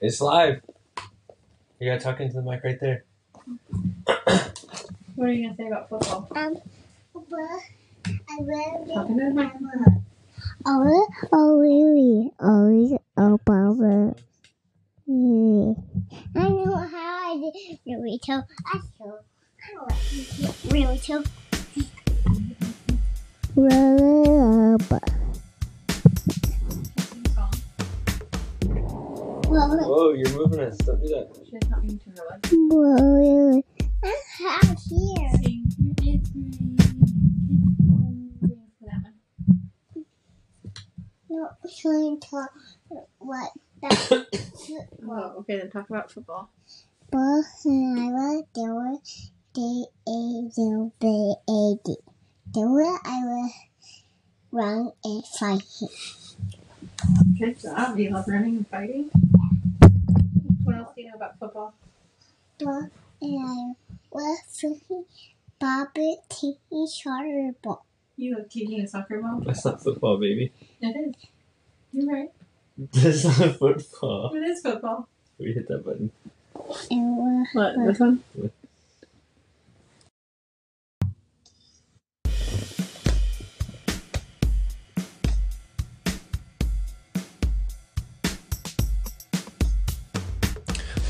It's live. You gotta talk into the mic right there. What are you gonna say about football? Um, well, I will Talking to the mic. Oh, oh, really? Oh, really? Oh, Yeah. I know how I did really too. I show. Really too. Really up. Whoa, you're moving us. Don't do that. She does not mean to her life. well, really. I'm out here. Sing, it's me. That one. No, showing to what that. Oh, okay, then talk about football. But when I was there, D A zero B A D. There I was run and fighting. Good job. Do you love running and fighting? What else do you know about football? But and I was fishing Bobby T charter ball. You love kicking a soccer ball? That's not football, baby. It is. You're right. That's not football. It is football. We hit that button. And was What, this one?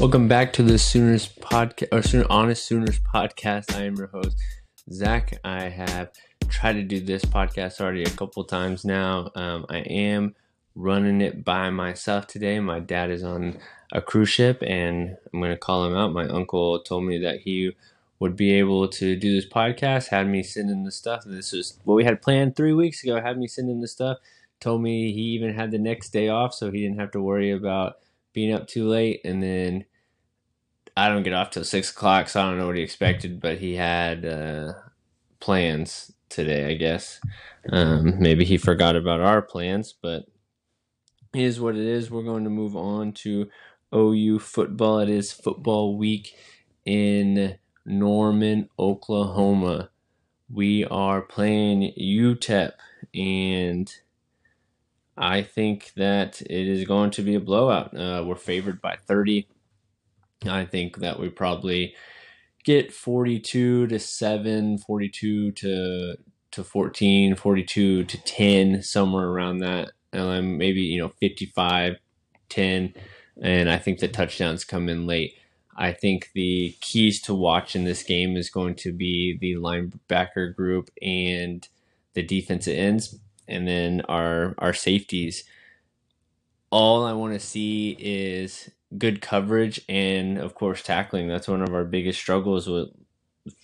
Welcome back to the Sooners podcast or Sooner Honest Sooners podcast. I am your host, Zach. I have tried to do this podcast already a couple times now. Um, I am running it by myself today. My dad is on a cruise ship, and I'm going to call him out. My uncle told me that he would be able to do this podcast. Had me send in the stuff. This is what we had planned three weeks ago. Had me send in the stuff. Told me he even had the next day off, so he didn't have to worry about being up too late. And then I don't get off till six o'clock, so I don't know what he expected, but he had uh, plans today, I guess. Um, maybe he forgot about our plans, but it is what it is. We're going to move on to OU football. It is football week in Norman, Oklahoma. We are playing UTEP, and I think that it is going to be a blowout. Uh, we're favored by 30. I think that we probably get 42 to 7, 42 to to 14, 42 to 10, somewhere around that. Um, maybe, you know, 55, 10. And I think the touchdowns come in late. I think the keys to watch in this game is going to be the linebacker group and the defensive ends, and then our our safeties. All I want to see is good coverage and of course tackling. That's one of our biggest struggles with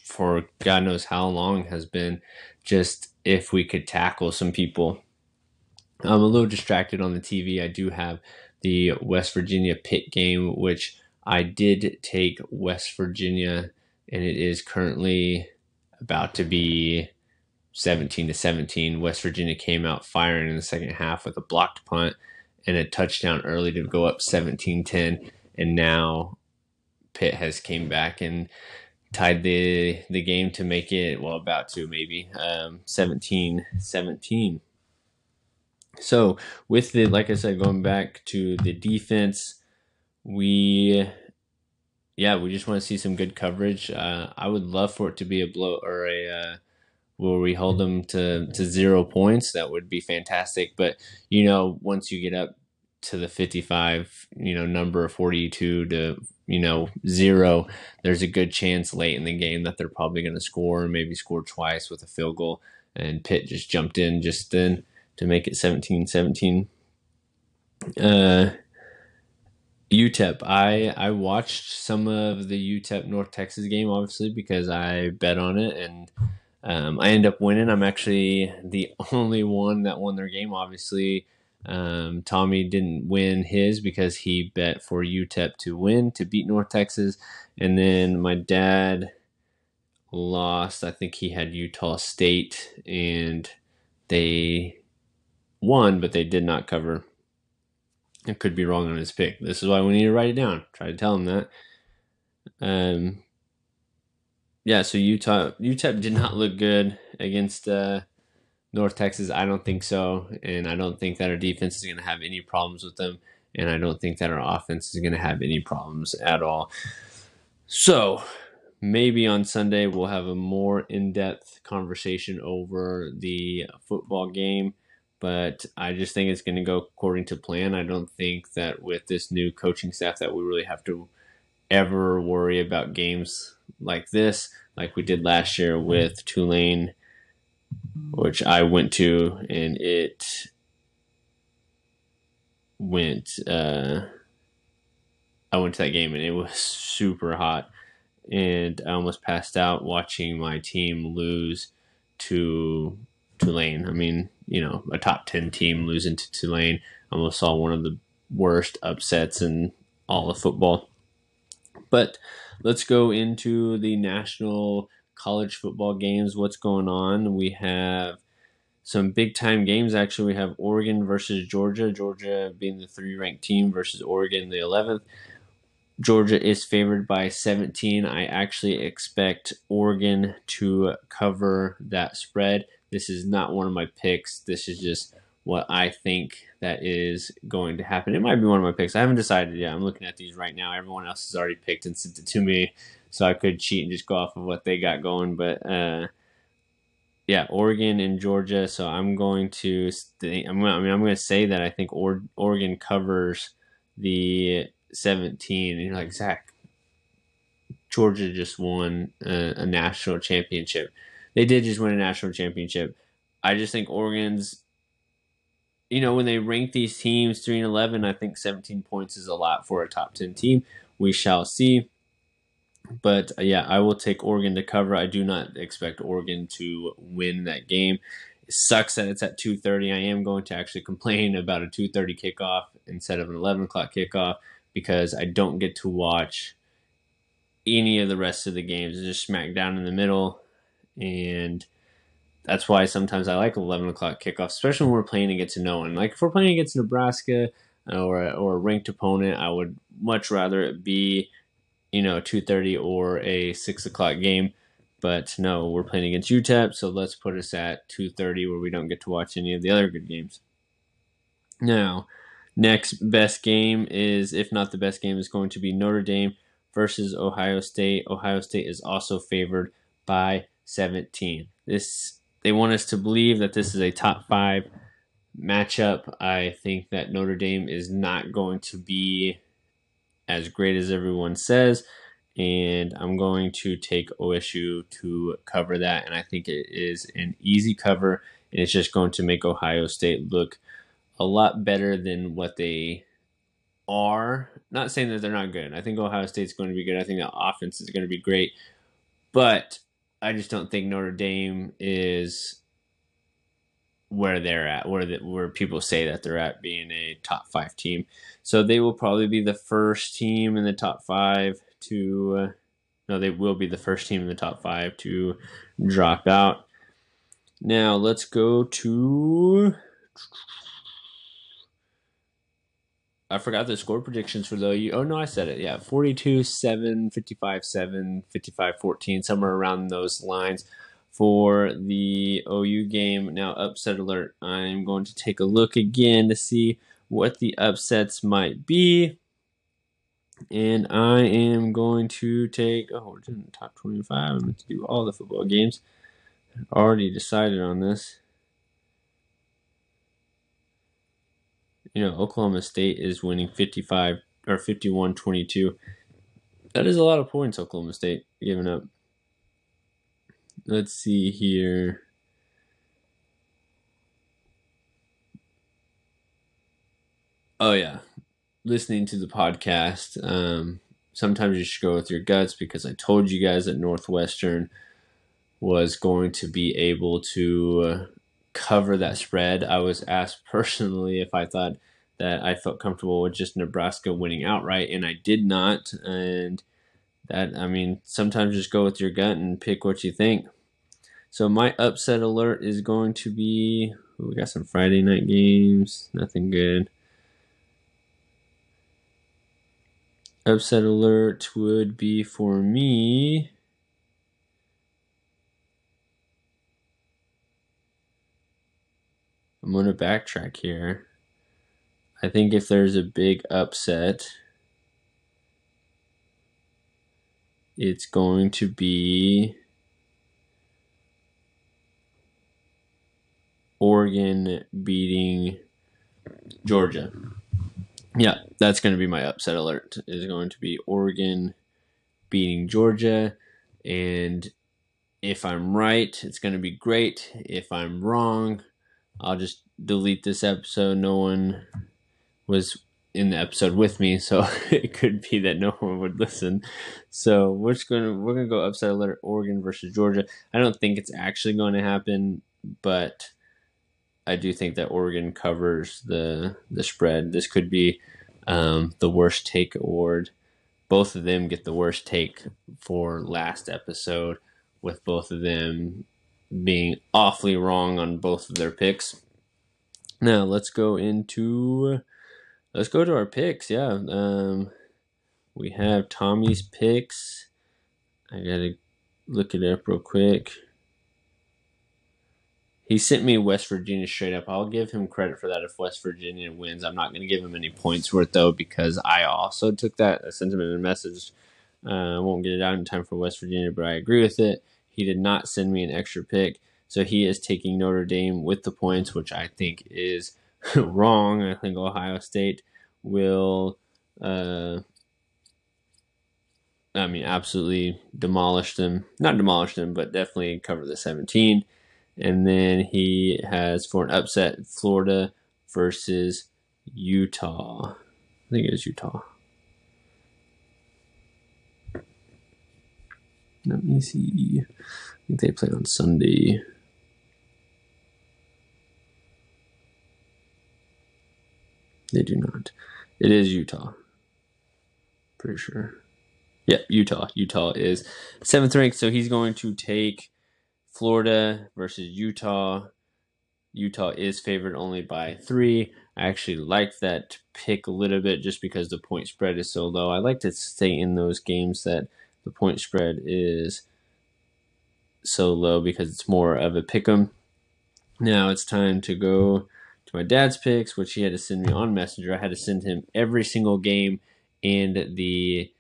for God knows how long has been just if we could tackle some people. I'm a little distracted on the TV. I do have the West Virginia Pitt game, which I did take West Virginia, and it is currently about to be 17 to 17. West Virginia came out firing in the second half with a blocked punt and a touchdown early to go up 17-10 and now Pitt has came back and tied the the game to make it well about to maybe um 17 17 so with the like i said going back to the defense we yeah we just want to see some good coverage uh, i would love for it to be a blow or a uh, where we hold them to, to zero points? That would be fantastic. But you know once you get up to the 55 you know number 42 to you know zero there's a good chance late in the game that they're probably going to score maybe score twice with a field goal. And pitt just jumped in just then to make it 17 17 uh UTEP. I I watched some of the UTEP North Texas game, obviously because I bet on it, and um, I end up winning. I'm actually the only one that won their game. Obviously, um, Tommy didn't win his because he bet for UTEP to win to beat North Texas, and then my dad lost. I think he had Utah State, and they won, but they did not cover. I could be wrong on his pick. This is why we need to write it down. Try to tell him that. Um, yeah, so Utah UTEP did not look good against uh, North Texas. I don't think so, and I don't think that our defense is going to have any problems with them. and I don't think that our offense is going to have any problems at all. So maybe on Sunday we'll have a more in-depth conversation over the football game but I just think it's going to go according to plan. I don't think that with this new coaching staff that we really have to ever worry about games like this, like we did last year with Tulane, which I went to, and it went. Uh, I went to that game and it was super hot, and I almost passed out watching my team lose to Tulane. I mean, you know, a top 10 team losing to Tulane. I almost saw one of the worst upsets in all of football. But let's go into the national college football games. What's going on? We have some big time games. Actually, we have Oregon versus Georgia. Georgia being the three ranked team versus Oregon, the 11th. Georgia is favored by 17. I actually expect Oregon to cover that spread. This is not one of my picks. This is just what I think that is going to happen. It might be one of my picks. I haven't decided yet. I'm looking at these right now. Everyone else has already picked and sent it to me, so I could cheat and just go off of what they got going. But uh, yeah, Oregon and Georgia. So I'm going to. I'm. I mean, I'm going to say that I think or- Oregon covers the 17. And you're like Zach. Georgia just won a, a national championship they did just win a national championship. I just think Oregon's, you know, when they rank these teams three and eleven, I think seventeen points is a lot for a top ten team. We shall see. But uh, yeah, I will take Oregon to cover. I do not expect Oregon to win that game. It sucks that it's at 2:30. I am going to actually complain about a 2:30 kickoff instead of an 11 o'clock kickoff because I don't get to watch any of the rest of the games. It's just smack down in the middle and that's why sometimes I like 11 o'clock kickoffs, especially when we're playing against a no one. Like if we're playing against Nebraska uh, or a, or a ranked opponent, I would much rather it be, you know, 2:30 or a six o'clock game. But no, we're playing against UTEP, so let's put us at 2:30 where we don't get to watch any of the other good games. Now, next best game is, if not the best game, is going to be Notre Dame versus Ohio State. Ohio State is also favored by 17. This they want us to believe that this is a top 5 matchup. I think that Notre Dame is not going to be as great as everyone says and I'm going to take OSU to cover that and I think it is an easy cover and it's just going to make Ohio State look a lot better than what they are. Not saying that they're not good. I think Ohio State's going to be good. I think the offense is going to be great. But I just don't think Notre Dame is where they're at, where the, where people say that they're at being a top five team. So they will probably be the first team in the top five to. Uh, no, they will be the first team in the top five to drop out. Now let's go to I forgot the score predictions for the. Oh no, I said it. Yeah, 42 7, 55 7, 55 14, somewhere around those lines for the OU game. Now, upset alert. I'm going to take a look again to see what the upsets might be. And I am going to take. Oh, we're in the top 25. I'm going to do all the football games. I Already decided on this. You know, Oklahoma State is winning 55 or 51 22. That is a lot of points Oklahoma State giving up. Let's see here. Oh, yeah. Listening to the podcast, um, sometimes you should go with your guts because I told you guys that Northwestern was going to be able to uh, cover that spread. I was asked personally if I thought that I felt comfortable with just Nebraska winning outright, and I did not. And that, I mean, sometimes just go with your gut and pick what you think. So my upset alert is going to be we got some Friday night games, nothing good. Upset alert would be for me I'm going to backtrack here. I think if there's a big upset, it's going to be Oregon beating Georgia. Yeah, that's going to be my upset alert. Is going to be Oregon beating Georgia, and if I'm right, it's going to be great. If I'm wrong, I'll just delete this episode. No one was in the episode with me, so it could be that no one would listen. So we're just gonna we're gonna go upset alert Oregon versus Georgia. I don't think it's actually going to happen, but I do think that Oregon covers the the spread. This could be um, the worst take award. Both of them get the worst take for last episode, with both of them being awfully wrong on both of their picks. Now let's go into let's go to our picks. Yeah, um, we have Tommy's picks. I gotta look it up real quick. He sent me West Virginia straight up. I'll give him credit for that if West Virginia wins. I'm not going to give him any points for it though because I also took that. I sent him a message. Uh, I won't get it out in time for West Virginia, but I agree with it. He did not send me an extra pick, so he is taking Notre Dame with the points, which I think is wrong. I think Ohio State will. Uh, I mean, absolutely demolish them. Not demolish them, but definitely cover the 17. And then he has for an upset Florida versus Utah. I think it is Utah. Let me see. I think they play on Sunday. They do not. It is Utah. Pretty sure. Yep, Utah. Utah is seventh ranked, so he's going to take Florida versus Utah. Utah is favored only by three. I actually like that pick a little bit just because the point spread is so low. I like to stay in those games that the point spread is so low because it's more of a pick 'em. Now it's time to go to my dad's picks, which he had to send me on Messenger. I had to send him every single game and the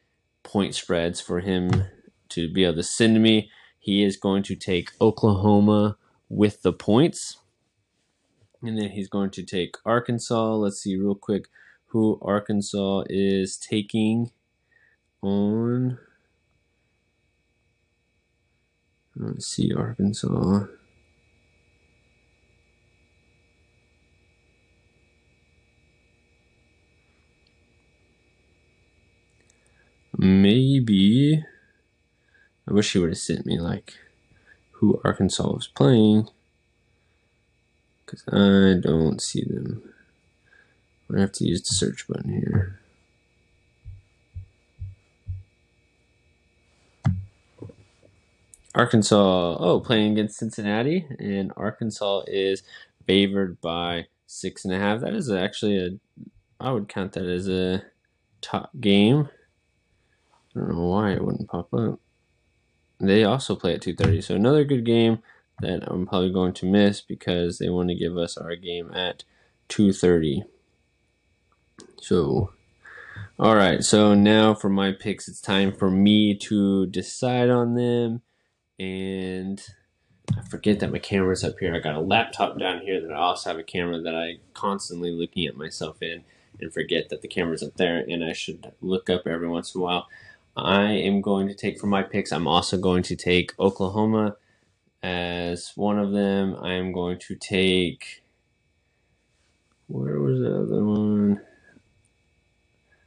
point spreads for him to be able to send me. He is going to take Oklahoma with the points. And then he's going to take Arkansas. Let's see real quick who Arkansas is taking on. Let's see, Arkansas. Maybe. I wish he would have sent me like who Arkansas was playing. Because I don't see them. I have to use the search button here. Arkansas, oh, playing against Cincinnati, and Arkansas is favored by six and a half. That is actually a, I would count that as a top game. I don't know why it wouldn't pop up. They also play at 2:30, so another good game that I'm probably going to miss because they want to give us our game at 2:30. So, all right. So now for my picks, it's time for me to decide on them and I forget that my camera's up here. I got a laptop down here that I also have a camera that I constantly looking at myself in and forget that the camera's up there and I should look up every once in a while. I am going to take for my picks. I'm also going to take Oklahoma as one of them. I am going to take where was the other one?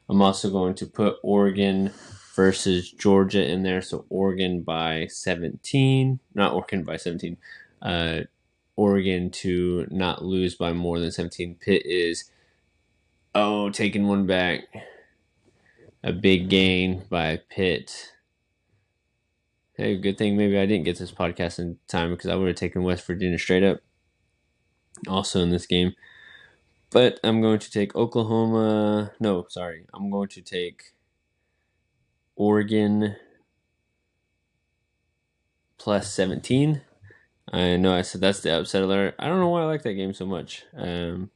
I'm also going to put Oregon versus Georgia in there. So Oregon by 17, not Oregon by 17. Uh, Oregon to not lose by more than 17. Pitt is, oh, taking one back. A big gain by Pitt. Hey, good thing maybe I didn't get this podcast in time because I would have taken West Virginia straight up. Also in this game. But I'm going to take Oklahoma. No, sorry. I'm going to take Oregon plus 17. I know I said that's the upset alert. I don't know why I like that game so much. Um,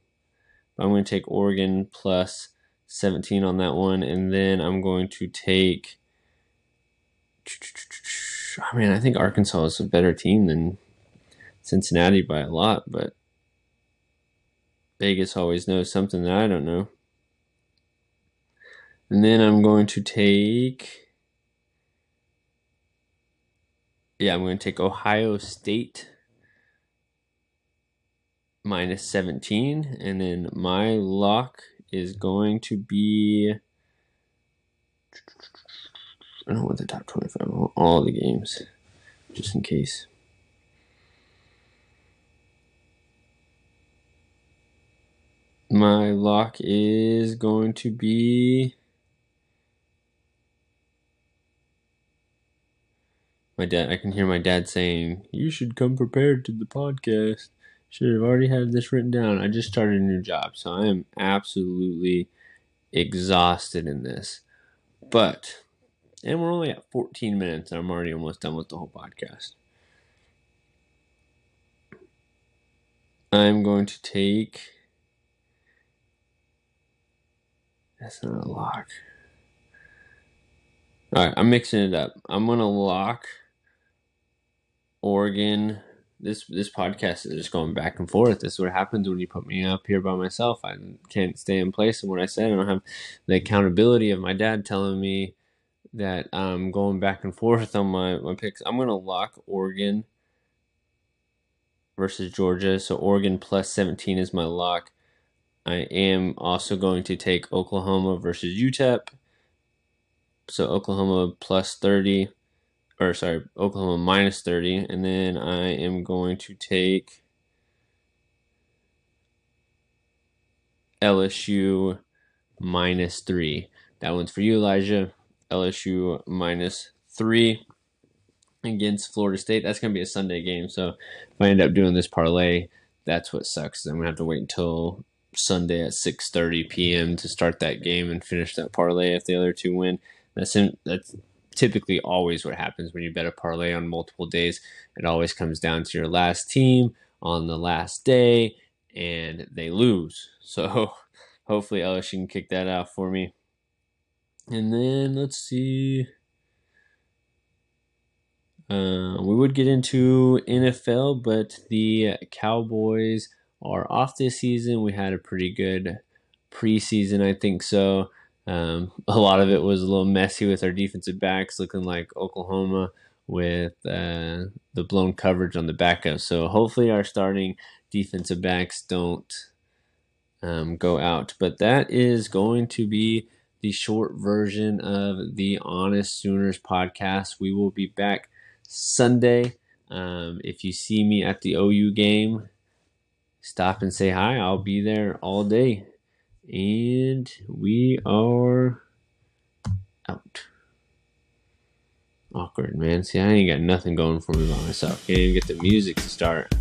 I'm going to take Oregon plus 17 on that one. And then I'm going to take. I mean, I think Arkansas is a better team than Cincinnati by a lot, but Vegas always knows something that I don't know. And then I'm going to take. Yeah, I'm going to take Ohio State minus 17. And then my lock is going to be. I don't want the top 25. I want all the games, just in case. My lock is going to be. My dad, I can hear my dad saying, You should come prepared to the podcast. Should have already had this written down. I just started a new job, so I am absolutely exhausted in this. But, and we're only at 14 minutes, and I'm already almost done with the whole podcast. I'm going to take. That's not a lock. All right, I'm mixing it up. I'm going to lock Oregon. This this podcast is just going back and forth. This is what happens when you put me up here by myself. I can't stay in place. And what I said, I don't have the accountability of my dad telling me that I'm going back and forth on my, my picks. I'm to lock Oregon versus Georgia. So Oregon plus 17 is my lock. I am also going to take Oklahoma versus UTEP. So Oklahoma plus 30 or sorry, Oklahoma minus 30. And then I am going to take LSU minus three. That one's for you, Elijah. LSU minus three against Florida State. That's going to be a Sunday game. So if I end up doing this parlay, that's what sucks. I'm going to have to wait until Sunday at 6:30 p.m. to start that game and finish that parlay if the other two win. That's in, that's typically always what happens when you bet a parlay on multiple days. It always comes down to your last team on the last day, and they lose. So hopefully LSU can kick that out for me. And then let's see. Uh, we would get into NFL, but the Cowboys are off this season. We had a pretty good preseason, I think so. Um, a lot of it was a little messy with our defensive backs, looking like Oklahoma with uh, the blown coverage on the backup. So hopefully our starting defensive backs don't um, go out. But that is going to be the short version of the Honest Sooners podcast. We will be back Sunday. Um, if you see me at the OU game, stop and say hi. I'll be there all day. And we are out. Awkward, man. See, I ain't got nothing going for me by myself. Can't even get the music to start.